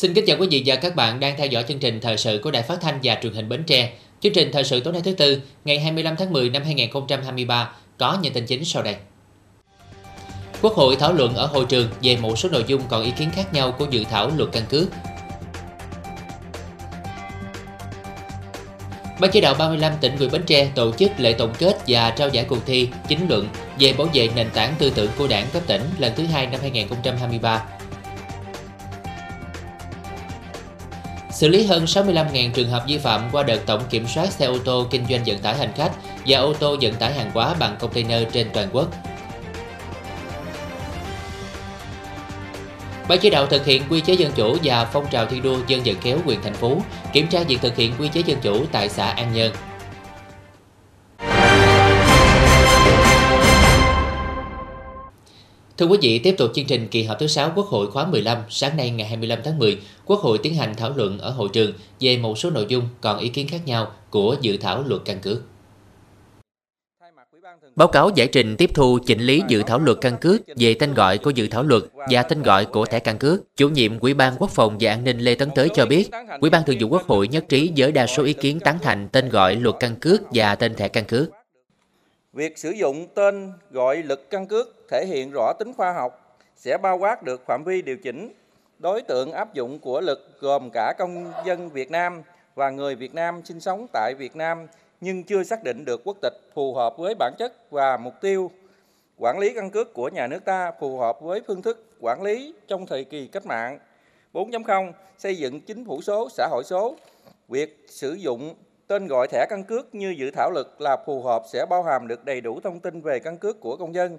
Xin kính chào quý vị và các bạn đang theo dõi chương trình thời sự của Đài Phát thanh và Truyền hình Bến Tre. Chương trình thời sự tối nay thứ tư, ngày 25 tháng 10 năm 2023 có những tin chính sau đây. Quốc hội thảo luận ở hội trường về một số nội dung còn ý kiến khác nhau của dự thảo luật căn cước. Ban chỉ đạo 35 tỉnh ủy Bến Tre tổ chức lễ tổng kết và trao giải cuộc thi chính luận về bảo vệ nền tảng tư tưởng của Đảng cấp tỉnh lần thứ hai năm 2023 xử lý hơn 65.000 trường hợp vi phạm qua đợt tổng kiểm soát xe ô tô kinh doanh vận tải hành khách và ô tô vận tải hàng hóa bằng container trên toàn quốc. Ban chỉ đạo thực hiện quy chế dân chủ và phong trào thi đua dân vận khéo quyền thành phố kiểm tra việc thực hiện quy chế dân chủ tại xã An Nhơn. Thưa quý vị, tiếp tục chương trình kỳ họp thứ 6 Quốc hội khóa 15, sáng nay ngày 25 tháng 10, Quốc hội tiến hành thảo luận ở hội trường về một số nội dung còn ý kiến khác nhau của dự thảo luật căn cước. Báo cáo giải trình tiếp thu chỉnh lý dự thảo luật căn cước về tên gọi của dự thảo luật và tên gọi của thẻ căn cước. Chủ nhiệm Ủy ban Quốc phòng và An ninh Lê Tấn Tới cho biết, Ủy ban Thường vụ Quốc hội nhất trí với đa số ý kiến tán thành tên gọi luật căn cước và tên thẻ căn cước. Việc sử dụng tên gọi lực căn cước thể hiện rõ tính khoa học, sẽ bao quát được phạm vi điều chỉnh đối tượng áp dụng của lực gồm cả công dân Việt Nam và người Việt Nam sinh sống tại Việt Nam nhưng chưa xác định được quốc tịch phù hợp với bản chất và mục tiêu quản lý căn cước của nhà nước ta phù hợp với phương thức quản lý trong thời kỳ cách mạng 4.0 xây dựng chính phủ số, xã hội số. Việc sử dụng Tên gọi thẻ căn cước như dự thảo luật là phù hợp sẽ bao hàm được đầy đủ thông tin về căn cước của công dân.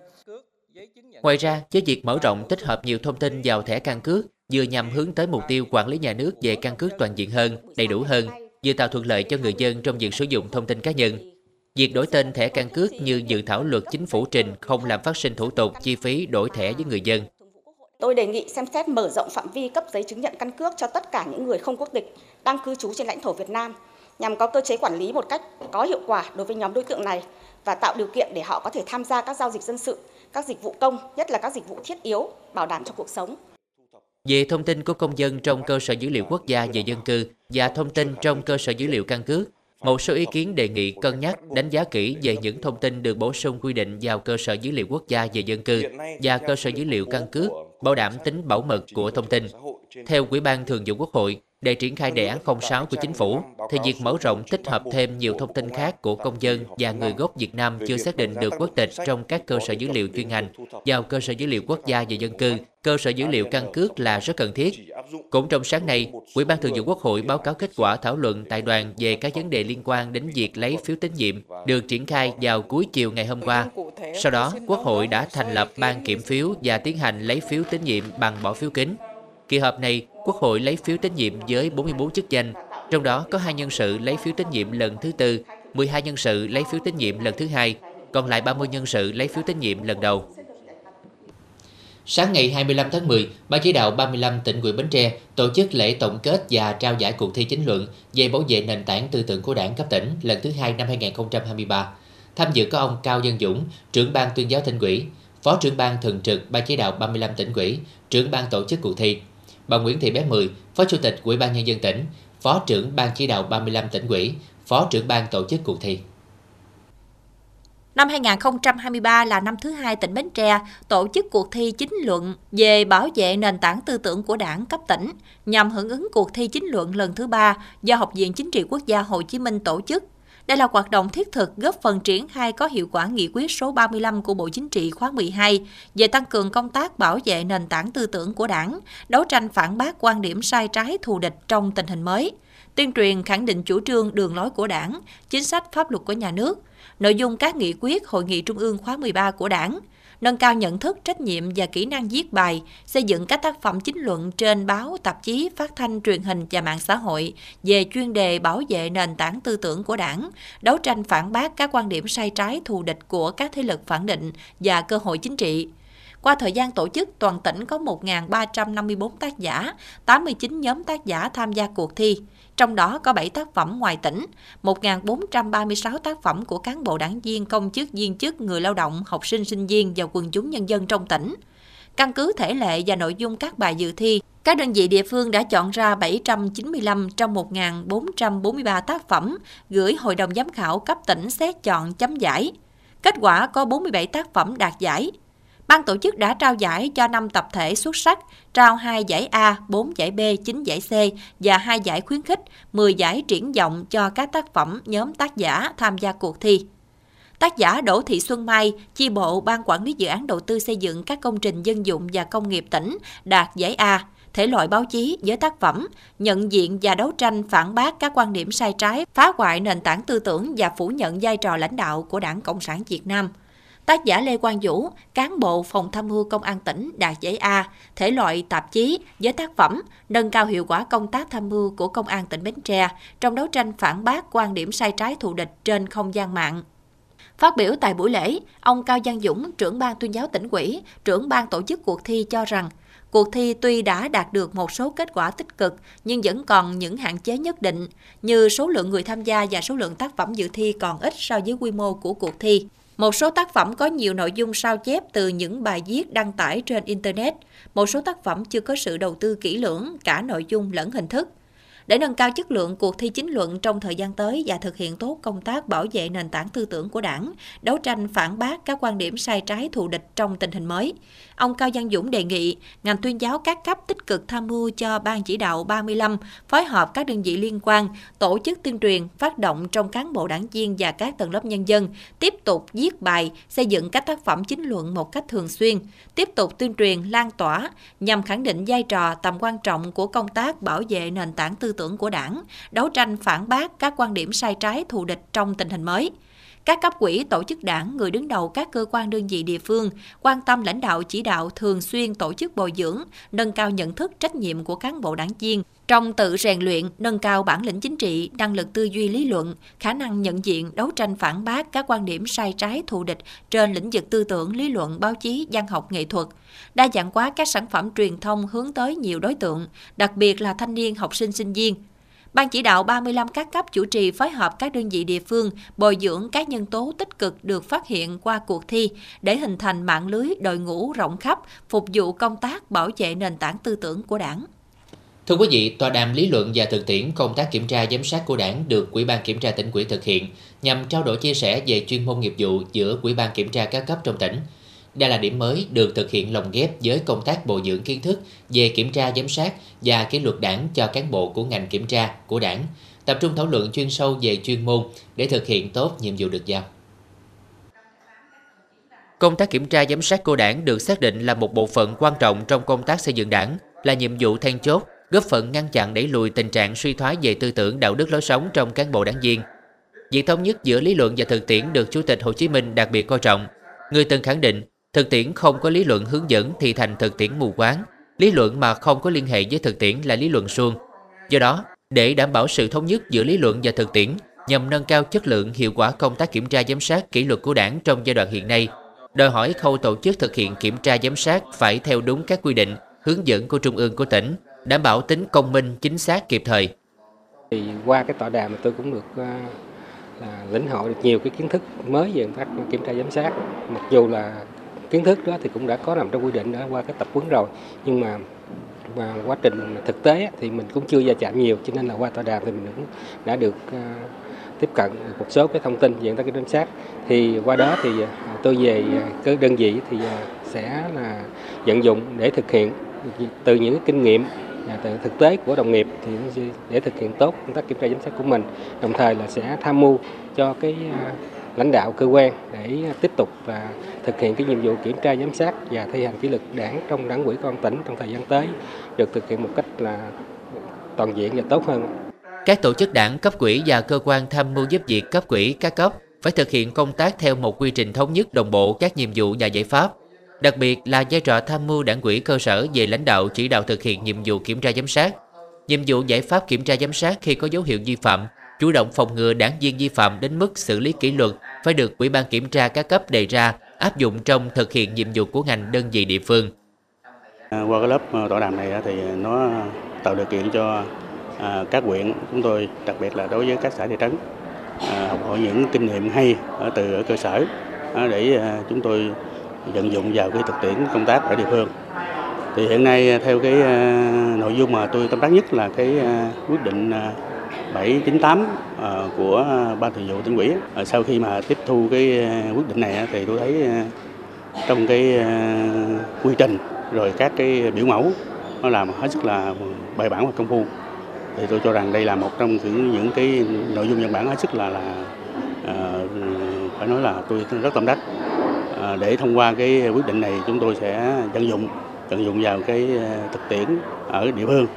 Ngoài ra, với việc mở rộng tích hợp nhiều thông tin vào thẻ căn cước, vừa nhằm hướng tới mục tiêu quản lý nhà nước về căn cước toàn diện hơn, đầy đủ hơn, vừa tạo thuận lợi cho người dân trong việc sử dụng thông tin cá nhân. Việc đổi tên thẻ căn cước như dự thảo luật chính phủ trình không làm phát sinh thủ tục, chi phí đổi thẻ với người dân. Tôi đề nghị xem xét mở rộng phạm vi cấp giấy chứng nhận căn cước cho tất cả những người không quốc tịch đang cư trú trên lãnh thổ Việt Nam nhằm có cơ chế quản lý một cách có hiệu quả đối với nhóm đối tượng này và tạo điều kiện để họ có thể tham gia các giao dịch dân sự, các dịch vụ công, nhất là các dịch vụ thiết yếu, bảo đảm cho cuộc sống. Về thông tin của công dân trong cơ sở dữ liệu quốc gia về dân cư và thông tin trong cơ sở dữ liệu căn cước, một số ý kiến đề nghị cân nhắc đánh giá kỹ về những thông tin được bổ sung quy định vào cơ sở dữ liệu quốc gia về dân cư và cơ sở dữ liệu căn cước, bảo đảm tính bảo mật của thông tin. Theo Ủy ban Thường vụ Quốc hội, để triển khai đề án 06 của chính phủ, thì việc mở rộng tích hợp thêm nhiều thông tin khác của công dân và người gốc Việt Nam chưa xác định được quốc tịch trong các cơ sở dữ liệu chuyên ngành vào cơ sở dữ liệu quốc gia về dân cư, cơ sở dữ liệu căn cước là rất cần thiết. Cũng trong sáng nay, Ủy ban Thường vụ Quốc hội báo cáo kết quả thảo luận tại đoàn về các vấn đề liên quan đến việc lấy phiếu tín nhiệm được triển khai vào cuối chiều ngày hôm qua. Sau đó, Quốc hội đã thành lập ban kiểm phiếu và tiến hành lấy phiếu tín nhiệm bằng bỏ phiếu kính. Kỳ họp này, Quốc hội lấy phiếu tín nhiệm với 44 chức danh, trong đó có hai nhân sự lấy phiếu tín nhiệm lần thứ tư, 12 nhân sự lấy phiếu tín nhiệm lần thứ hai, còn lại 30 nhân sự lấy phiếu tín nhiệm lần đầu. Sáng ngày 25 tháng 10, Ban chỉ đạo 35 tỉnh ủy Bến Tre tổ chức lễ tổng kết và trao giải cuộc thi chính luận về bảo vệ nền tảng tư tưởng của Đảng cấp tỉnh lần thứ hai năm 2023. Tham dự có ông Cao Dân Dũng, trưởng ban tuyên giáo tỉnh ủy, phó trưởng ban thường trực Ban chỉ đạo 35 tỉnh ủy, trưởng ban tổ chức cuộc thi bà Nguyễn Thị Bé Mười, Phó Chủ tịch Ủy ban Nhân dân tỉnh, Phó trưởng Ban chỉ đạo 35 tỉnh ủy, Phó trưởng ban tổ chức cuộc thi. Năm 2023 là năm thứ hai tỉnh Bến Tre tổ chức cuộc thi chính luận về bảo vệ nền tảng tư tưởng của đảng cấp tỉnh nhằm hưởng ứng cuộc thi chính luận lần thứ ba do Học viện Chính trị Quốc gia Hồ Chí Minh tổ chức đây là hoạt động thiết thực góp phần triển khai có hiệu quả nghị quyết số 35 của Bộ Chính trị khóa 12 về tăng cường công tác bảo vệ nền tảng tư tưởng của đảng, đấu tranh phản bác quan điểm sai trái thù địch trong tình hình mới, tuyên truyền khẳng định chủ trương đường lối của đảng, chính sách pháp luật của nhà nước, nội dung các nghị quyết Hội nghị Trung ương khóa 13 của đảng, nâng cao nhận thức, trách nhiệm và kỹ năng viết bài, xây dựng các tác phẩm chính luận trên báo, tạp chí, phát thanh, truyền hình và mạng xã hội về chuyên đề bảo vệ nền tảng tư tưởng của đảng, đấu tranh phản bác các quan điểm sai trái thù địch của các thế lực phản định và cơ hội chính trị. Qua thời gian tổ chức, toàn tỉnh có 1.354 tác giả, 89 nhóm tác giả tham gia cuộc thi trong đó có 7 tác phẩm ngoài tỉnh, 1.436 tác phẩm của cán bộ đảng viên, công chức, viên chức, người lao động, học sinh, sinh viên và quần chúng nhân dân trong tỉnh. Căn cứ thể lệ và nội dung các bài dự thi, Các đơn vị địa phương đã chọn ra 795 trong 1.443 tác phẩm gửi Hội đồng Giám khảo cấp tỉnh xét chọn chấm giải. Kết quả có 47 tác phẩm đạt giải. Ban tổ chức đã trao giải cho 5 tập thể xuất sắc, trao 2 giải A, 4 giải B, 9 giải C và 2 giải khuyến khích, 10 giải triển vọng cho các tác phẩm nhóm tác giả tham gia cuộc thi. Tác giả Đỗ Thị Xuân Mai, chi bộ Ban Quản lý Dự án Đầu tư xây dựng các công trình dân dụng và công nghiệp tỉnh, đạt giải A thể loại báo chí với tác phẩm, nhận diện và đấu tranh phản bác các quan điểm sai trái, phá hoại nền tảng tư tưởng và phủ nhận vai trò lãnh đạo của Đảng Cộng sản Việt Nam. Tác giả Lê Quang Vũ, cán bộ phòng tham mưu công an tỉnh đạt giải A, thể loại tạp chí với tác phẩm nâng cao hiệu quả công tác tham mưu của công an tỉnh Bến Tre trong đấu tranh phản bác quan điểm sai trái thù địch trên không gian mạng. Phát biểu tại buổi lễ, ông Cao Giang Dũng, trưởng ban tuyên giáo tỉnh ủy, trưởng ban tổ chức cuộc thi cho rằng Cuộc thi tuy đã đạt được một số kết quả tích cực nhưng vẫn còn những hạn chế nhất định như số lượng người tham gia và số lượng tác phẩm dự thi còn ít so với quy mô của cuộc thi. Một số tác phẩm có nhiều nội dung sao chép từ những bài viết đăng tải trên Internet. Một số tác phẩm chưa có sự đầu tư kỹ lưỡng, cả nội dung lẫn hình thức. Để nâng cao chất lượng cuộc thi chính luận trong thời gian tới và thực hiện tốt công tác bảo vệ nền tảng tư tưởng của đảng, đấu tranh phản bác các quan điểm sai trái thù địch trong tình hình mới, ông Cao Giang Dũng đề nghị ngành tuyên giáo các cấp tích cực tham mưu cho Ban chỉ đạo 35 phối hợp các đơn vị liên quan tổ chức tuyên truyền, phát động trong cán bộ đảng viên và các tầng lớp nhân dân, tiếp tục viết bài, xây dựng các tác phẩm chính luận một cách thường xuyên, tiếp tục tuyên truyền lan tỏa nhằm khẳng định vai trò tầm quan trọng của công tác bảo vệ nền tảng tư tưởng của Đảng, đấu tranh phản bác các quan điểm sai trái thù địch trong tình hình mới. Các cấp quỹ tổ chức đảng, người đứng đầu các cơ quan đơn vị địa phương quan tâm lãnh đạo chỉ đạo thường xuyên tổ chức bồi dưỡng, nâng cao nhận thức trách nhiệm của cán bộ đảng viên. Trong tự rèn luyện, nâng cao bản lĩnh chính trị, năng lực tư duy lý luận, khả năng nhận diện, đấu tranh phản bác các quan điểm sai trái thù địch trên lĩnh vực tư tưởng, lý luận, báo chí, văn học, nghệ thuật, đa dạng hóa các sản phẩm truyền thông hướng tới nhiều đối tượng, đặc biệt là thanh niên, học sinh, sinh viên, Ban chỉ đạo 35 các cấp chủ trì phối hợp các đơn vị địa phương bồi dưỡng các nhân tố tích cực được phát hiện qua cuộc thi để hình thành mạng lưới đội ngũ rộng khắp phục vụ công tác bảo vệ nền tảng tư tưởng của đảng. Thưa quý vị, tòa đàm lý luận và thực tiễn công tác kiểm tra giám sát của đảng được Ủy ban Kiểm tra tỉnh ủy thực hiện nhằm trao đổi chia sẻ về chuyên môn nghiệp vụ giữa Ủy ban Kiểm tra các cấp trong tỉnh – đây là điểm mới được thực hiện lồng ghép với công tác bồi dưỡng kiến thức về kiểm tra giám sát và kỷ luật đảng cho cán bộ của ngành kiểm tra của đảng, tập trung thảo luận chuyên sâu về chuyên môn để thực hiện tốt nhiệm vụ được giao. Công tác kiểm tra giám sát của đảng được xác định là một bộ phận quan trọng trong công tác xây dựng đảng, là nhiệm vụ then chốt, góp phần ngăn chặn đẩy lùi tình trạng suy thoái về tư tưởng đạo đức lối sống trong cán bộ đảng viên. Việc thống nhất giữa lý luận và thực tiễn được Chủ tịch Hồ Chí Minh đặc biệt coi trọng. Người từng khẳng định Thực tiễn không có lý luận hướng dẫn thì thành thực tiễn mù quáng. Lý luận mà không có liên hệ với thực tiễn là lý luận suông. Do đó, để đảm bảo sự thống nhất giữa lý luận và thực tiễn, nhằm nâng cao chất lượng hiệu quả công tác kiểm tra giám sát kỷ luật của đảng trong giai đoạn hiện nay, đòi hỏi khâu tổ chức thực hiện kiểm tra giám sát phải theo đúng các quy định, hướng dẫn của trung ương của tỉnh, đảm bảo tính công minh, chính xác, kịp thời. Thì qua cái tọa đàm tôi cũng được ờ, là lĩnh hội được nhiều cái kiến thức mới về công tác kiểm tra giám sát. Mặc dù là kiến thức đó thì cũng đã có nằm trong quy định đã qua cái tập huấn rồi. Nhưng mà và quá trình thực tế thì mình cũng chưa gia chạm nhiều cho nên là qua tọa đàm thì mình cũng đã được uh, tiếp cận được một số cái thông tin về các cái giám sát. Thì qua đó thì uh, tôi về ờ, cái đơn vị thì sẽ là vận dụng để thực hiện từ những cái kinh nghiệm à, từ thực tế của đồng nghiệp thì để thực hiện tốt công tác kiểm tra giám sát của mình. Đồng thời là sẽ tham mưu cho cái lãnh đạo cơ quan để tiếp tục và thực hiện cái nhiệm vụ kiểm tra giám sát và thi hành kỷ luật đảng trong đảng quỹ công tỉnh trong thời gian tới được thực hiện một cách là toàn diện và tốt hơn. Các tổ chức đảng, cấp quỹ và cơ quan tham mưu giúp việc cấp quỹ các cấp phải thực hiện công tác theo một quy trình thống nhất đồng bộ các nhiệm vụ và giải pháp. Đặc biệt là vai trò tham mưu đảng quỹ cơ sở về lãnh đạo chỉ đạo thực hiện nhiệm vụ kiểm tra giám sát. Nhiệm vụ giải pháp kiểm tra giám sát khi có dấu hiệu vi phạm, chủ động phòng ngừa đảng viên vi phạm đến mức xử lý kỷ luật phải được Ủy ban kiểm tra các cấp đề ra áp dụng trong thực hiện nhiệm vụ của ngành đơn vị địa phương. À, qua cái lớp ờ, tọa đàm này thì nó tạo điều kiện cho à, các huyện chúng tôi, đặc biệt là đối với các xã thị trấn à, học hỏi những kinh nghiệm hay ở từ ở cơ sở để chúng tôi vận dụng vào cái thực tiễn công tác ở địa phương Thì hiện nay theo cái nội dung mà tôi tâm đắc nhất là cái quyết định 798 ờ, của ban thường vụ tỉnh ủy. Ờ, sau khi mà tiếp thu cái ờ, quyết định này thì tôi thấy trong cái quy trình rồi các cái biểu mẫu nó làm hết sức là bài bản và công phu. Thì tôi cho rằng đây là một trong những cái nội dung văn bản hết sức là là phải nói là tôi rất tâm đắc. Để thông qua cái quyết định này chúng tôi sẽ vận dụng vận dụng vào cái thực tiễn ở địa phương.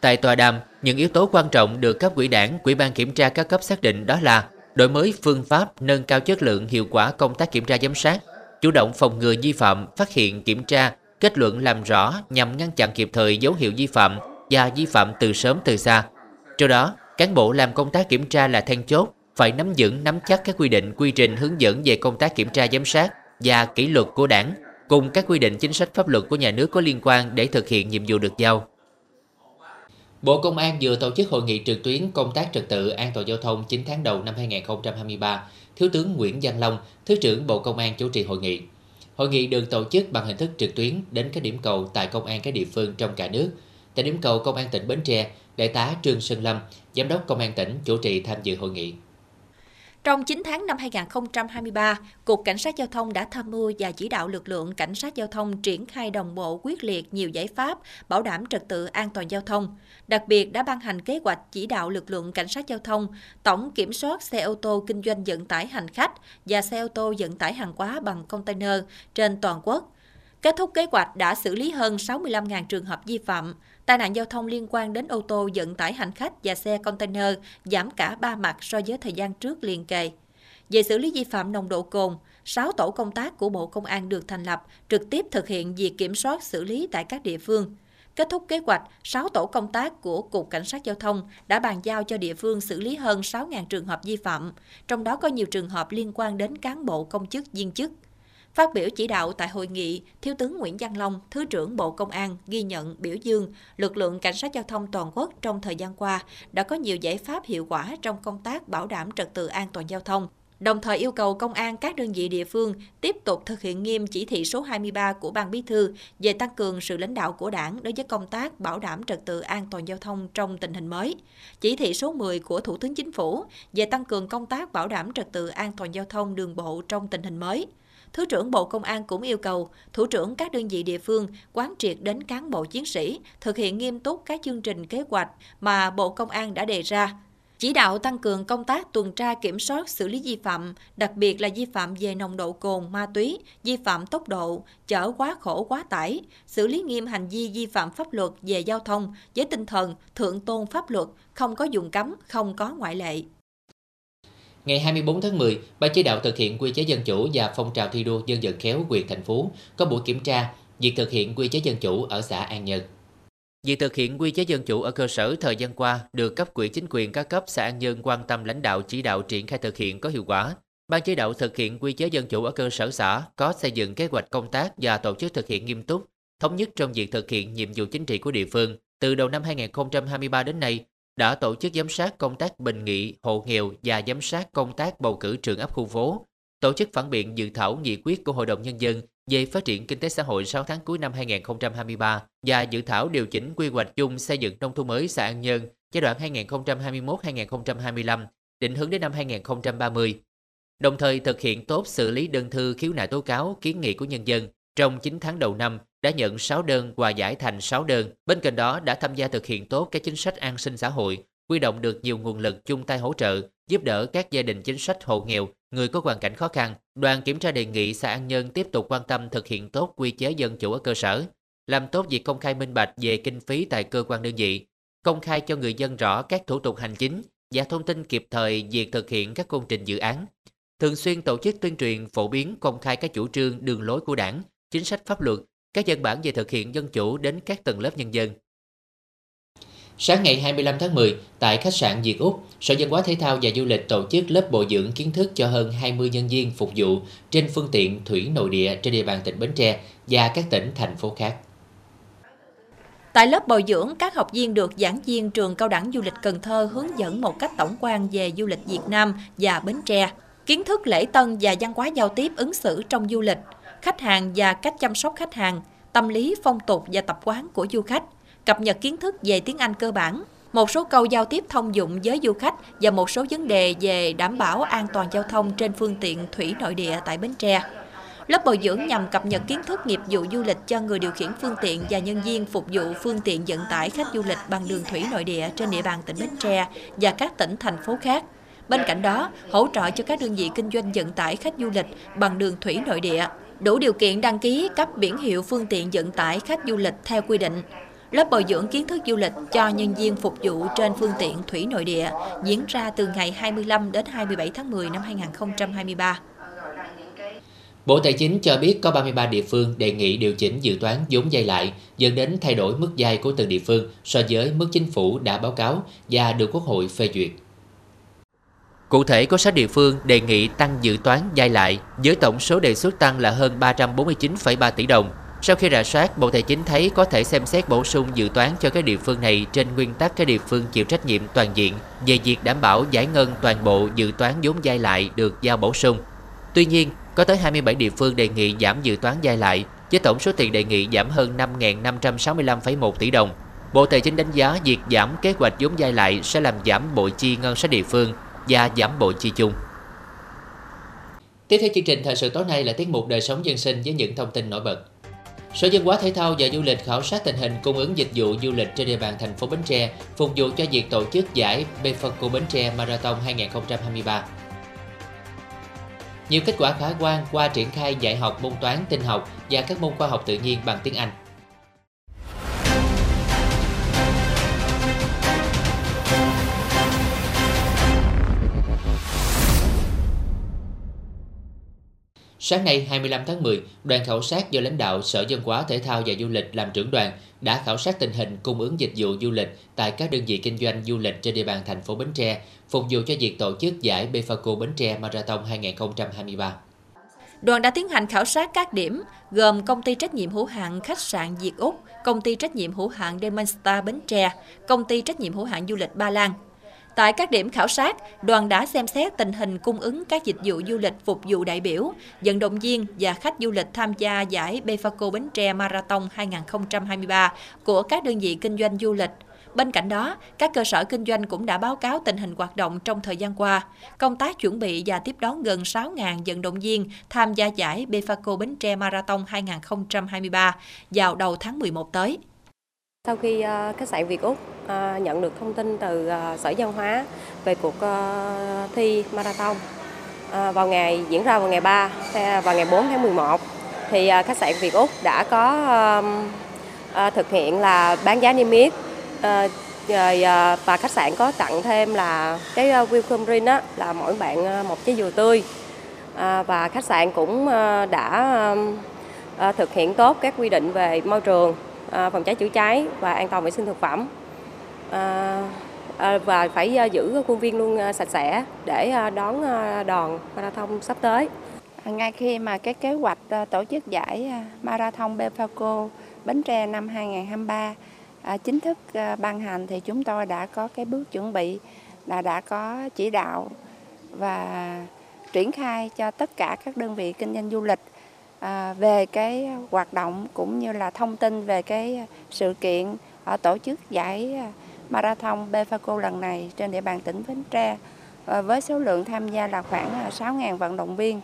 Tại tòa đàm, những yếu tố quan trọng được cấp quỹ đảng, quỹ ban kiểm tra các cấp xác định đó là đổi mới phương pháp, nâng cao chất lượng hiệu quả công tác kiểm tra giám sát, chủ động phòng ngừa vi phạm, phát hiện kiểm tra, kết luận làm rõ nhằm ngăn chặn kịp thời dấu hiệu vi phạm và vi phạm từ sớm từ xa. Trong đó, cán bộ làm công tác kiểm tra là then chốt, phải nắm vững nắm chắc các quy định quy trình hướng dẫn về công tác kiểm tra giám sát và kỷ luật của đảng cùng các quy định chính sách pháp luật của nhà nước có liên quan để thực hiện nhiệm vụ được giao. Bộ Công an vừa tổ chức hội nghị trực tuyến công tác trật tự an toàn giao thông 9 tháng đầu năm 2023. Thiếu tướng Nguyễn Văn Long, Thứ trưởng Bộ Công an chủ trì hội nghị. Hội nghị được tổ chức bằng hình thức trực tuyến đến các điểm cầu tại công an các địa phương trong cả nước. Tại điểm cầu Công an tỉnh Bến Tre, Đại tá Trương Sơn Lâm, Giám đốc Công an tỉnh chủ trì tham dự hội nghị. Trong 9 tháng năm 2023, Cục Cảnh sát Giao thông đã tham mưu và chỉ đạo lực lượng Cảnh sát Giao thông triển khai đồng bộ quyết liệt nhiều giải pháp bảo đảm trật tự an toàn giao thông. Đặc biệt đã ban hành kế hoạch chỉ đạo lực lượng Cảnh sát Giao thông tổng kiểm soát xe ô tô kinh doanh vận tải hành khách và xe ô tô vận tải hàng hóa bằng container trên toàn quốc. Kết thúc kế hoạch đã xử lý hơn 65.000 trường hợp vi phạm, Tai nạn giao thông liên quan đến ô tô vận tải hành khách và xe container giảm cả ba mặt so với thời gian trước liền kề. Về xử lý vi phạm nồng độ cồn, 6 tổ công tác của Bộ Công an được thành lập, trực tiếp thực hiện việc kiểm soát xử lý tại các địa phương. Kết thúc kế hoạch, 6 tổ công tác của Cục Cảnh sát Giao thông đã bàn giao cho địa phương xử lý hơn 6.000 trường hợp vi phạm, trong đó có nhiều trường hợp liên quan đến cán bộ công chức viên chức. Phát biểu chỉ đạo tại hội nghị, Thiếu tướng Nguyễn Văn Long, Thứ trưởng Bộ Công an ghi nhận biểu dương lực lượng cảnh sát giao thông toàn quốc trong thời gian qua đã có nhiều giải pháp hiệu quả trong công tác bảo đảm trật tự an toàn giao thông. Đồng thời yêu cầu công an các đơn vị địa phương tiếp tục thực hiện nghiêm chỉ thị số 23 của Ban Bí thư về tăng cường sự lãnh đạo của Đảng đối với công tác bảo đảm trật tự an toàn giao thông trong tình hình mới. Chỉ thị số 10 của Thủ tướng Chính phủ về tăng cường công tác bảo đảm trật tự an toàn giao thông đường bộ trong tình hình mới. Thứ trưởng Bộ Công an cũng yêu cầu thủ trưởng các đơn vị địa phương quán triệt đến cán bộ chiến sĩ thực hiện nghiêm túc các chương trình kế hoạch mà Bộ Công an đã đề ra. Chỉ đạo tăng cường công tác tuần tra kiểm soát xử lý vi phạm, đặc biệt là vi phạm về nồng độ cồn, ma túy, vi phạm tốc độ, chở quá khổ quá tải, xử lý nghiêm hành vi vi phạm pháp luật về giao thông với tinh thần thượng tôn pháp luật, không có dùng cấm, không có ngoại lệ. Ngày 24 tháng 10, Ban chỉ đạo thực hiện quy chế dân chủ và phong trào thi đua dân vận khéo quyền thành phố có buổi kiểm tra việc thực hiện quy chế dân chủ ở xã An Nhân. Việc thực hiện quy chế dân chủ ở cơ sở thời gian qua được cấp quỹ chính quyền các cấp xã An Nhân quan tâm lãnh đạo chỉ đạo triển khai thực hiện có hiệu quả. Ban chỉ đạo thực hiện quy chế dân chủ ở cơ sở xã có xây dựng kế hoạch công tác và tổ chức thực hiện nghiêm túc, thống nhất trong việc thực hiện nhiệm vụ chính trị của địa phương. Từ đầu năm 2023 đến nay, đã tổ chức giám sát công tác bình nghị, hộ nghèo và giám sát công tác bầu cử trường ấp khu phố, tổ chức phản biện dự thảo nghị quyết của Hội đồng Nhân dân về phát triển kinh tế xã hội 6 tháng cuối năm 2023 và dự thảo điều chỉnh quy hoạch chung xây dựng nông thôn mới xã An Nhơn giai đoạn 2021-2025, định hướng đến năm 2030. Đồng thời thực hiện tốt xử lý đơn thư khiếu nại tố cáo kiến nghị của nhân dân trong 9 tháng đầu năm đã nhận 6 đơn và giải thành 6 đơn. Bên cạnh đó đã tham gia thực hiện tốt các chính sách an sinh xã hội, huy động được nhiều nguồn lực chung tay hỗ trợ, giúp đỡ các gia đình chính sách hộ nghèo, người có hoàn cảnh khó khăn. Đoàn kiểm tra đề nghị xã An Nhân tiếp tục quan tâm thực hiện tốt quy chế dân chủ ở cơ sở, làm tốt việc công khai minh bạch về kinh phí tại cơ quan đơn vị, công khai cho người dân rõ các thủ tục hành chính và thông tin kịp thời việc thực hiện các công trình dự án. Thường xuyên tổ chức tuyên truyền phổ biến công khai các chủ trương đường lối của đảng, chính sách pháp luật, các văn bản về thực hiện dân chủ đến các tầng lớp nhân dân. Sáng ngày 25 tháng 10, tại khách sạn Việt Úc, Sở Văn hóa Thể thao và Du lịch tổ chức lớp bồi dưỡng kiến thức cho hơn 20 nhân viên phục vụ trên phương tiện thủy nội địa trên địa bàn tỉnh Bến Tre và các tỉnh, thành phố khác. Tại lớp bồi dưỡng, các học viên được giảng viên trường Cao đẳng Du lịch Cần Thơ hướng dẫn một cách tổng quan về du lịch Việt Nam và Bến Tre, kiến thức lễ tân và văn hóa giao tiếp ứng xử trong du lịch, khách hàng và cách chăm sóc khách hàng, tâm lý, phong tục và tập quán của du khách, cập nhật kiến thức về tiếng Anh cơ bản, một số câu giao tiếp thông dụng với du khách và một số vấn đề về đảm bảo an toàn giao thông trên phương tiện thủy nội địa tại Bến Tre. Lớp bồi dưỡng nhằm cập nhật kiến thức nghiệp vụ du lịch cho người điều khiển phương tiện và nhân viên phục vụ phương tiện vận tải khách du lịch bằng đường thủy nội địa trên địa bàn tỉnh Bến Tre và các tỉnh thành phố khác. Bên cạnh đó, hỗ trợ cho các đơn vị kinh doanh vận tải khách du lịch bằng đường thủy nội địa, đủ điều kiện đăng ký cấp biển hiệu phương tiện vận tải khách du lịch theo quy định. Lớp bồi dưỡng kiến thức du lịch cho nhân viên phục vụ trên phương tiện thủy nội địa diễn ra từ ngày 25 đến 27 tháng 10 năm 2023. Bộ Tài chính cho biết có 33 địa phương đề nghị điều chỉnh dự toán vốn dây lại, dẫn đến thay đổi mức dây của từng địa phương so với mức chính phủ đã báo cáo và được Quốc hội phê duyệt. Cụ thể có 6 địa phương đề nghị tăng dự toán giai lại với tổng số đề xuất tăng là hơn 349,3 tỷ đồng. Sau khi rà soát, Bộ Tài chính thấy có thể xem xét bổ sung dự toán cho các địa phương này trên nguyên tắc các địa phương chịu trách nhiệm toàn diện về việc đảm bảo giải ngân toàn bộ dự toán vốn giai lại được giao bổ sung. Tuy nhiên, có tới 27 địa phương đề nghị giảm dự toán giai lại với tổng số tiền đề nghị giảm hơn 5.565,1 tỷ đồng. Bộ Tài chính đánh giá việc giảm kế hoạch vốn giai lại sẽ làm giảm bội chi ngân sách địa phương và giảm bội chi chung. Tiếp theo chương trình thời sự tối nay là tiết mục đời sống dân sinh với những thông tin nổi bật. Sở Văn hóa Thể thao và Du lịch khảo sát tình hình cung ứng dịch vụ du lịch trên địa bàn thành phố Bến Tre, phục vụ cho việc tổ chức giải Befaco Bến Tre Marathon 2023. Nhiều kết quả khả quan qua triển khai dạy học môn toán, tinh học và các môn khoa học tự nhiên bằng tiếng Anh. Sáng nay 25 tháng 10, đoàn khảo sát do lãnh đạo Sở Văn hóa Thể thao và Du lịch làm trưởng đoàn đã khảo sát tình hình cung ứng dịch vụ du lịch tại các đơn vị kinh doanh du lịch trên địa bàn thành phố Bến Tre, phục vụ cho việc tổ chức giải Befaco Bến Tre Marathon 2023. Đoàn đã tiến hành khảo sát các điểm gồm công ty trách nhiệm hữu hạn khách sạn Việt Úc, công ty trách nhiệm hữu hạn Demonstar Bến Tre, công ty trách nhiệm hữu hạn du lịch Ba Lan, Tại các điểm khảo sát, đoàn đã xem xét tình hình cung ứng các dịch vụ du lịch phục vụ đại biểu, vận động viên và khách du lịch tham gia giải Befaco Bến Tre Marathon 2023 của các đơn vị kinh doanh du lịch. Bên cạnh đó, các cơ sở kinh doanh cũng đã báo cáo tình hình hoạt động trong thời gian qua, công tác chuẩn bị và tiếp đón gần 6.000 vận động viên tham gia giải Befaco Bến Tre Marathon 2023 vào đầu tháng 11 tới. Sau khi ờ, khách sạn Việt Úc Ờ, nhận được thông tin từ ờ, Sở Văn hóa về cuộc ờ, thi marathon vào ngày diễn ra vào ngày 3 và ngày 4 tháng 11 thì khách sạn Việt Úc đã có thực hiện là bán giá niêm yết rồi và khách sạn có tặng thêm là cái welcome drink đó là mỗi bạn một trái dừa tươi. Và khách sạn cũng đã thực hiện tốt các quy định về môi trường À, phòng cháy chữa cháy và an toàn vệ sinh thực phẩm. Ờ, ờ, và phải ờ, giữ khuôn viên luôn sạch sẽ để đón đoàn marathon sắp tới. Ngay khi mà cái kế hoạch tổ chức giải marathon Befaco Bến Tre năm 2023 chính thức ban hành thì chúng tôi đã có cái bước chuẩn bị, là đã có chỉ đạo và triển khai cho tất cả các đơn vị kinh doanh du lịch về cái hoạt động cũng như là thông tin về cái sự kiện ở tổ chức giải marathon Befaco lần này trên địa bàn tỉnh Bến Tre. Với số lượng tham gia là khoảng à, 6.000 vận động viên.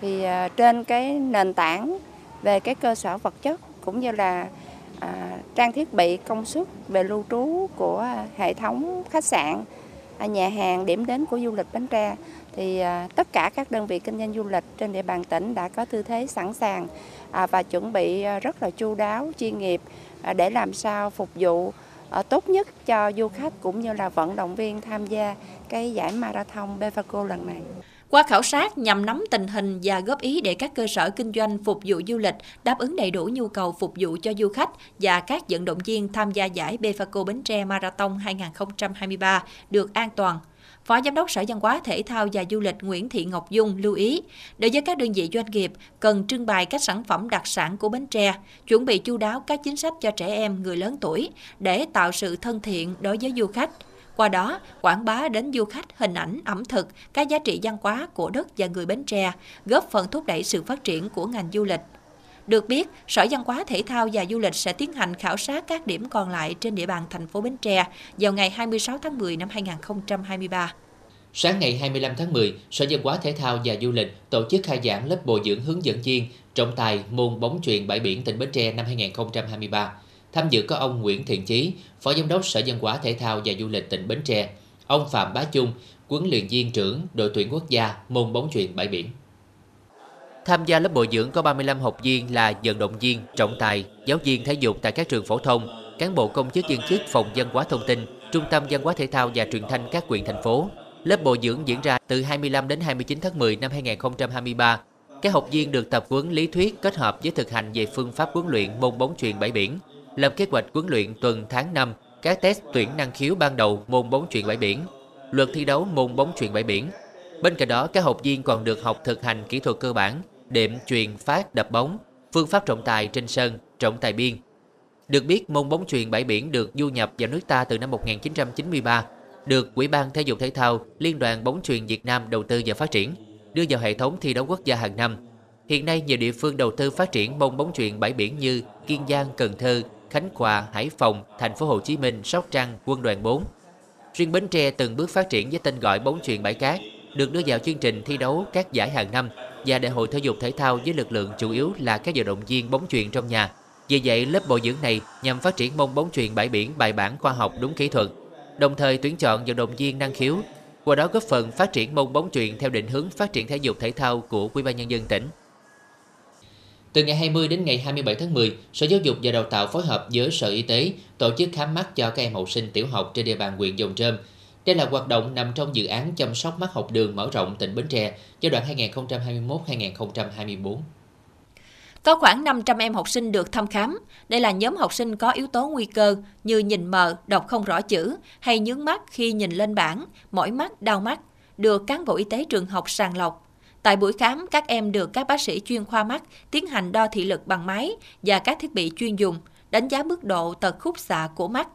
Thì à, trên cái nền tảng về cái cơ sở vật chất cũng như là à, trang thiết bị công suất về lưu trú của hệ thống khách sạn à, nhà hàng điểm đến của du lịch Bến Tre thì à, tất cả các đơn vị kinh doanh du lịch trên địa bàn tỉnh đã có tư thế sẵn sàng à, và chuẩn bị rất là chu đáo, chuyên nghiệp để làm sao phục vụ tốt nhất cho du khách cũng như là vận động viên tham gia cái giải marathon Befaco lần này. Qua khảo sát nhằm nắm tình hình và góp ý để các cơ sở kinh doanh phục vụ du lịch đáp ứng đầy đủ nhu cầu phục vụ cho du khách và các vận động viên tham gia giải Befaco Bến Tre Marathon 2023 được an toàn, Phó Giám đốc Sở Văn hóa Thể thao và Du lịch Nguyễn Thị Ngọc Dung lưu ý, đối với các đơn vị doanh nghiệp cần trưng bày các sản phẩm đặc sản của Bến Tre, chuẩn bị chu đáo các chính sách cho trẻ em, người lớn tuổi để tạo sự thân thiện đối với du khách. Qua đó, quảng bá đến du khách hình ảnh, ẩm thực, các giá trị văn hóa của đất và người Bến Tre, góp phần thúc đẩy sự phát triển của ngành du lịch. Được biết, Sở Văn hóa Thể thao và Du lịch sẽ tiến hành khảo sát các điểm còn lại trên địa bàn thành phố Bến Tre vào ngày 26 tháng 10 năm 2023. Sáng ngày 25 tháng 10, Sở Văn hóa Thể thao và Du lịch tổ chức khai giảng lớp bồi dưỡng hướng dẫn viên trọng tài môn bóng chuyền bãi biển tỉnh Bến Tre năm 2023. Tham dự có ông Nguyễn Thiện Chí, Phó Giám đốc Sở Văn hóa Thể thao và Du lịch tỉnh Bến Tre, ông Phạm Bá Chung, huấn luyện viên trưởng đội tuyển quốc gia môn bóng chuyền bãi biển. Tham gia lớp bồi dưỡng có 35 học viên là vận động viên, trọng tài, giáo viên thể dục tại các trường phổ thông, cán bộ công chức viên chức phòng văn hóa thông tin, trung tâm văn hóa thể thao và truyền thanh các huyện thành phố. Lớp bồi dưỡng diễn ra từ 25 đến 29 tháng 10 năm 2023. Các học viên được tập huấn lý thuyết kết hợp với thực hành về phương pháp huấn luyện môn bóng chuyền bãi biển, lập kế hoạch huấn luyện tuần tháng 5, các test tuyển năng khiếu ban đầu môn bóng chuyền bãi biển, luật thi đấu môn bóng chuyền bãi biển. Bên cạnh đó, các học viên còn được học thực hành kỹ thuật cơ bản, đệm truyền phát đập bóng, phương pháp trọng tài trên sân, trọng tài biên. Được biết, môn bóng chuyền bãi biển được du nhập vào nước ta từ năm 1993, được Ủy ban Thể dục Thể thao, Liên đoàn bóng chuyền Việt Nam đầu tư và phát triển, đưa vào hệ thống thi đấu quốc gia hàng năm. Hiện nay, nhiều địa phương đầu tư phát triển môn bóng chuyền bãi biển như Kiên Giang, Cần Thơ, Khánh Hòa, Hải Phòng, Thành phố Hồ Chí Minh, Sóc Trăng, Quân đoàn 4. Riêng Bến Tre từng bước phát triển với tên gọi bóng chuyền bãi cát, được đưa vào chương trình thi đấu các giải hàng năm và đại hội thể dục thể thao với lực lượng chủ yếu là các vận động viên bóng chuyền trong nhà. Vì vậy, lớp bồi dưỡng này nhằm phát triển môn bóng chuyền bãi biển bài bản khoa học đúng kỹ thuật, đồng thời tuyển chọn vận động viên năng khiếu, qua đó góp phần phát triển môn bóng chuyền theo định hướng phát triển thể dục thể thao của Ủy ban nhân dân tỉnh. Từ ngày 20 đến ngày 27 tháng 10, Sở Giáo dục và Đào tạo phối hợp với Sở Y tế tổ chức khám mắt cho các em học sinh tiểu học trên địa bàn huyện Dòng Trơm. Đây là hoạt động nằm trong dự án chăm sóc mắt học đường mở rộng tỉnh Bến Tre giai đoạn 2021-2024. Có khoảng 500 em học sinh được thăm khám. Đây là nhóm học sinh có yếu tố nguy cơ như nhìn mờ, đọc không rõ chữ hay nhướng mắt khi nhìn lên bảng, mỏi mắt, đau mắt, được cán bộ y tế trường học sàng lọc. Tại buổi khám, các em được các bác sĩ chuyên khoa mắt tiến hành đo thị lực bằng máy và các thiết bị chuyên dùng, đánh giá mức độ tật khúc xạ của mắt.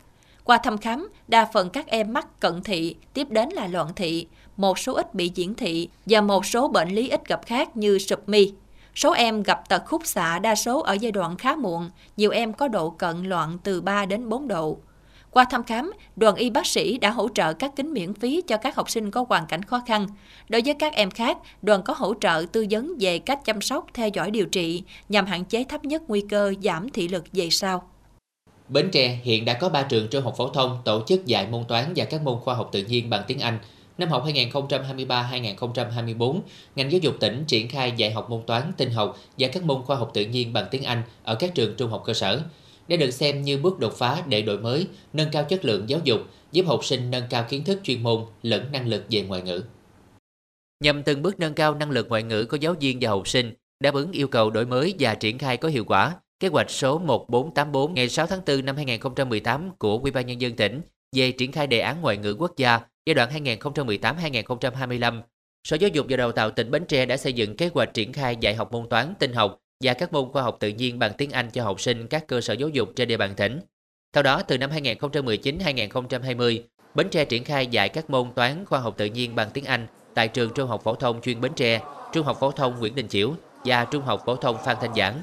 Qua thăm khám, đa phần các em mắc cận thị, tiếp đến là loạn thị, một số ít bị diễn thị và một số bệnh lý ít gặp khác như sụp mi. Số em gặp tật khúc xạ đa số ở giai đoạn khá muộn, nhiều em có độ cận loạn từ 3 đến 4 độ. Qua thăm khám, đoàn y bác sĩ đã hỗ trợ các kính miễn phí cho các học sinh có hoàn cảnh khó khăn. Đối với các em khác, đoàn có hỗ trợ tư vấn về cách chăm sóc, theo dõi điều trị nhằm hạn chế thấp nhất nguy cơ giảm thị lực về sau. Bến Tre hiện đã có 3 trường trung học phổ thông tổ chức dạy môn toán và các môn khoa học tự nhiên bằng tiếng Anh. Năm học 2023-2024, ngành giáo dục tỉnh triển khai dạy học môn toán, tinh học và các môn khoa học tự nhiên bằng tiếng Anh ở các trường trung học cơ sở. Đây được xem như bước đột phá để đổi mới, nâng cao chất lượng giáo dục, giúp học sinh nâng cao kiến thức chuyên môn lẫn năng lực về ngoại ngữ. Nhằm từng bước nâng cao năng lực ngoại ngữ của giáo viên và học sinh, đáp ứng yêu cầu đổi mới và triển khai có hiệu quả, kế hoạch số 1484 ngày 6 tháng 4 năm 2018 của Ủy ban nhân dân tỉnh về triển khai đề án ngoại ngữ quốc gia giai đoạn 2018-2025. Sở Giáo dục và Đào tạo tỉnh Bến Tre đã xây dựng kế hoạch triển khai dạy học môn toán, tin học và các môn khoa học tự nhiên bằng tiếng Anh cho học sinh các cơ sở giáo dục trên địa bàn tỉnh. Theo đó, từ năm 2019-2020, Bến Tre triển khai dạy các môn toán, khoa học tự nhiên bằng tiếng Anh tại trường Trung học phổ thông chuyên Bến Tre, Trung học phổ thông Nguyễn Đình Chiểu và Trung học phổ thông Phan Thanh Giảng.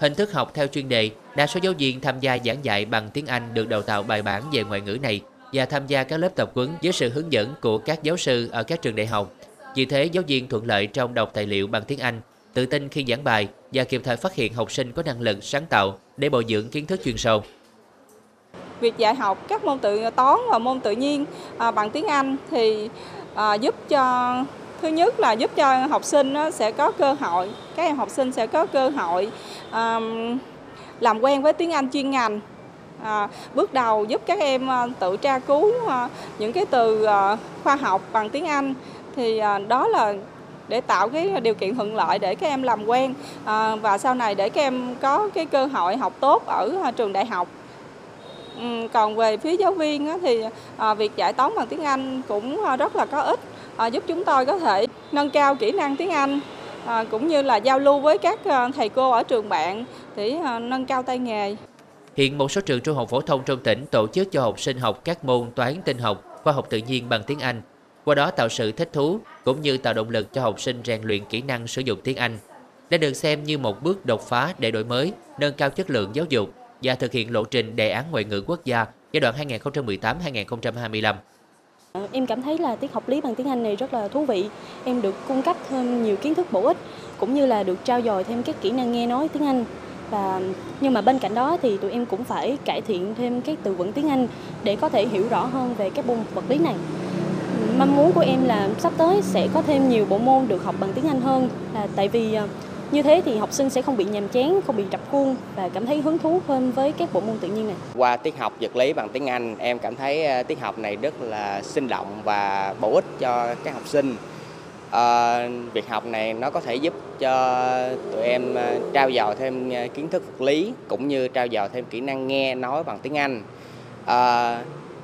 Hình thức học theo chuyên đề, đa số giáo viên tham gia giảng dạy bằng tiếng Anh được đào tạo bài bản về ngoại ngữ này và tham gia các lớp tập huấn dưới sự hướng dẫn của các giáo sư ở các trường đại học. Vì thế, giáo viên thuận lợi trong đọc tài liệu bằng tiếng Anh, tự tin khi giảng bài và kịp thời phát hiện học sinh có năng lực sáng tạo để bồi dưỡng kiến thức chuyên sâu. Việc dạy học các môn tự toán và môn tự nhiên à, bằng tiếng Anh thì à, giúp cho thứ nhất là giúp cho học sinh sẽ có cơ hội các em học sinh sẽ có cơ hội làm quen với tiếng Anh chuyên ngành. À, bước đầu giúp các em ờ, tự tra cứu ờ, những cái từ ờ, khoa học bằng tiếng Anh. Thì đó là để tạo cái điều kiện thuận lợi để các em làm quen à, và sau này để các em có cái cơ hội học tốt ở trường đại học. Còn về phía giáo viên thì việc giải toán bằng tiếng Anh cũng rất là có ích. À, giúp chúng tôi có thể nâng cao kỹ năng tiếng Anh à, cũng như là giao lưu với các à, thầy cô ở trường bạn để nâng cao tay nghề. Hiện một số trường trung học phổ thông trong tỉnh tổ chức cho học sinh học các môn toán, tinh học, khoa học tự nhiên bằng tiếng Anh, qua đó tạo sự thích thú cũng như tạo động lực cho học sinh rèn luyện kỹ năng sử dụng tiếng Anh. đã được xem như một bước đột phá để đổi mới, nâng cao chất lượng giáo dục và thực hiện lộ trình đề án ngoại ngữ quốc gia giai đoạn 2018-2025. Ờ, em cảm thấy là tiết học lý bằng tiếng Anh này rất là thú vị. Em được cung cấp thêm nhiều kiến thức bổ ích, cũng như là được trao dồi thêm các kỹ năng nghe nói tiếng Anh. Và, nhưng mà bên cạnh đó thì tụi em cũng phải cải thiện thêm các từ vựng tiếng Anh để có thể hiểu rõ hơn về các môn vật lý này. Mong muốn của em là sắp tới sẽ có thêm nhiều bộ môn được học bằng tiếng Anh hơn là tại vì ờ, như thế thì học sinh sẽ không bị nhàm chán, không bị rập khuôn và cảm thấy hứng thú hơn với các bộ môn tự nhiên này. Qua tiết học vật lý bằng tiếng Anh, em cảm thấy ờ, tiết học này rất là sinh động và bổ ích cho các học sinh. À, việc học này nó có thể giúp cho tụi em ờ, trao dồi thêm kiến thức vật lý cũng như trao dồi thêm kỹ năng nghe nói bằng tiếng Anh. À,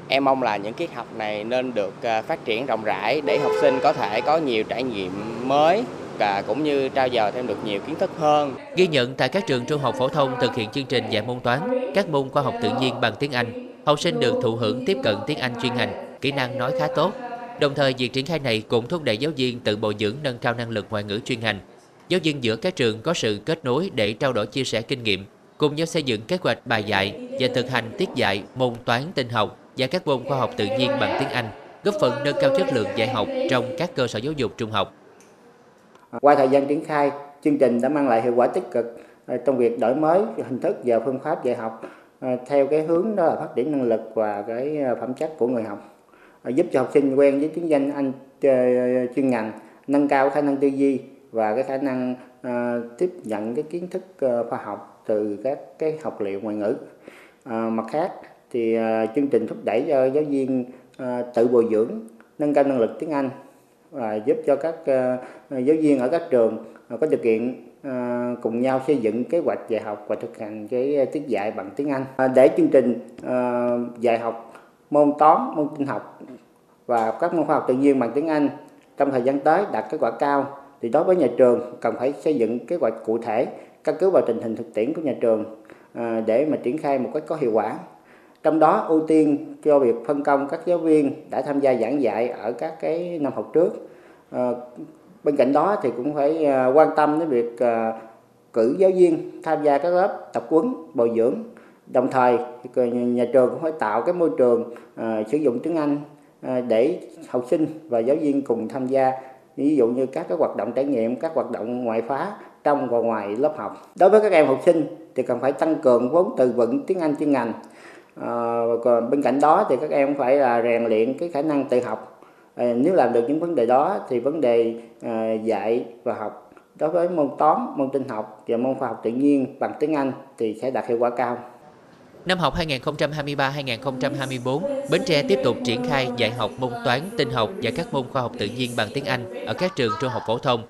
em mong là những tiết học này nên được phát triển rộng rãi để học sinh có thể có nhiều trải nghiệm mới và cũng như trao dồi thêm được nhiều kiến thức hơn. Ghi nhận tại các trường trung học phổ thông thực hiện chương trình dạy môn toán, các môn khoa học tự nhiên bằng tiếng Anh, học sinh được thụ hưởng tiếp cận tiếng Anh chuyên ngành, kỹ năng nói khá tốt. Đồng thời, việc triển khai này cũng thúc đẩy giáo viên tự bồi dưỡng nâng cao năng lực ngoại ngữ chuyên ngành. Giáo viên giữa các trường có sự kết nối để trao đổi chia sẻ kinh nghiệm, cùng nhau xây dựng kế hoạch bài dạy và thực hành tiết dạy môn toán tinh học và các môn khoa học tự nhiên bằng tiếng Anh, góp phần nâng cao chất lượng dạy học trong các cơ sở giáo dục trung học. Qua thời gian triển khai, chương trình đã mang lại hiệu quả tích cực à, trong việc đổi mới hình thức và phương pháp dạy học à, theo cái hướng đó là phát triển năng lực và cái à, phẩm chất của người học, giúp cho học sinh quen với tiếng danh Anh chuyên ngành, nâng cao khả năng tư duy và cái khả năng tiếp nhận cái kiến thức khoa học từ các cái học liệu ngoại ngữ. Mặt khác thì chương trình thúc đẩy cho giáo viên tự bồi dưỡng, nâng cao năng lực tiếng Anh và giúp cho các à, giáo viên ở các trường à, có điều kiện à, cùng nhau xây dựng kế hoạch dạy học và thực hành cái tiết dạy bằng tiếng Anh. Để chương trình dạy học môn toán, môn tin học và các môn khoa học tự nhiên bằng tiếng Anh trong thời gian tới đạt kết quả cao thì đối với nhà trường cần phải xây dựng kế hoạch cụ thể căn cứ vào tình hình thực tiễn của nhà trường để mà triển khai một cách có hiệu quả trong đó ưu tiên cho việc phân công các giáo viên đã tham gia giảng dạy ở các cái năm học trước. Ờ, bên cạnh đó thì cũng phải ờ, quan tâm đến việc ờ, cử giáo viên tham gia các lớp tập huấn, bồi dưỡng. Đồng thời nhà trường cũng phải tạo cái môi trường sử dụng tiếng Anh để học sinh và giáo viên cùng tham gia. Ví dụ như các cái hoạt động trải nghiệm, các hoạt động ngoại khóa trong và ngoài lớp học. Đối với các em học sinh thì cần phải tăng cường vốn từ vựng tiếng Anh chuyên ngành à, còn bên cạnh đó thì các em phải là rèn luyện cái khả năng tự học à, nếu làm được những vấn đề đó thì vấn đề à, dạy và học đối với môn toán môn tin học và môn khoa học tự nhiên bằng tiếng Anh thì sẽ đạt hiệu quả cao Năm học 2023-2024, Bến Tre tiếp tục triển khai dạy học môn toán, tin học và các môn khoa học tự nhiên bằng tiếng Anh ở các trường trung học phổ thông.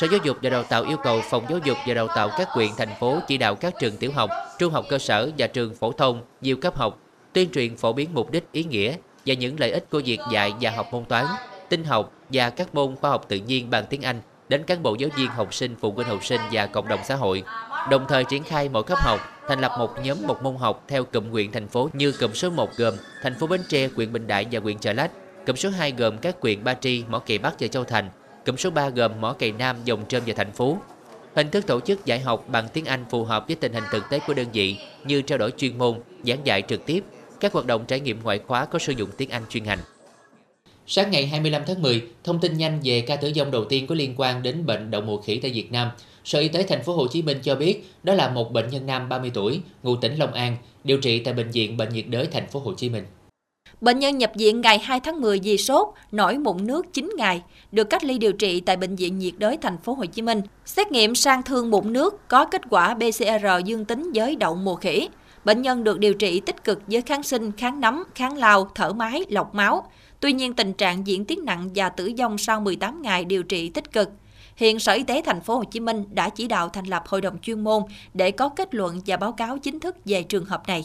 Sở Giáo dục và Đào tạo yêu cầu Phòng Giáo dục và Đào tạo các quyện, thành phố chỉ đạo các trường tiểu học, trung học cơ sở và trường phổ thông, nhiều cấp học tuyên truyền phổ biến mục đích, ý nghĩa và những lợi ích của việc dạy và học môn toán, tin học và các môn khoa học tự nhiên bằng tiếng Anh đến cán bộ giáo viên, học sinh, phụ huynh học sinh và cộng đồng xã hội. Đồng thời triển khai mỗi cấp học thành lập một nhóm một môn học theo cụm huyện thành phố như cụm số 1 gồm thành phố Bến Tre, huyện Bình Đại và huyện Chợ Lách, cụm số 2 gồm các huyện Ba Tri, Mỏ Cày Bắc và Châu Thành, cụm số 3 gồm Mỏ Cày Nam, Dòng Trơm và thành phố. Hình thức tổ chức dạy học bằng tiếng Anh phù hợp với tình hình thực tế của đơn vị như trao đổi chuyên môn, giảng dạy trực tiếp, các hoạt động trải nghiệm ngoại khóa có sử dụng tiếng Anh chuyên ngành. Sáng ngày 25 tháng 10, thông tin nhanh về ca tử vong đầu tiên có liên quan đến bệnh đậu mùa khỉ tại Việt Nam. Sở Y tế thành phố Hồ Chí Minh cho biết đó là một bệnh nhân nam 30 tuổi, ngụ tỉnh Long An, điều trị tại bệnh viện Bệnh nhiệt đới thành phố Hồ Chí Minh. Bệnh nhân nhập viện ngày 2 tháng 10 vì sốt, nổi mụn nước 9 ngày, được cách ly điều trị tại bệnh viện nhiệt đới thành phố Hồ Chí Minh. Xét nghiệm sang thương mụn nước có kết quả PCR dương tính với đậu mùa khỉ. Bệnh nhân được điều trị tích cực với kháng sinh, kháng nấm, kháng lao, thở máy, lọc máu. Tuy nhiên tình trạng diễn tiến nặng và tử vong sau 18 ngày điều trị tích cực. Hiện Sở Y tế thành phố Hồ Chí Minh đã chỉ đạo thành lập hội đồng chuyên môn để có kết luận và báo cáo chính thức về trường hợp này.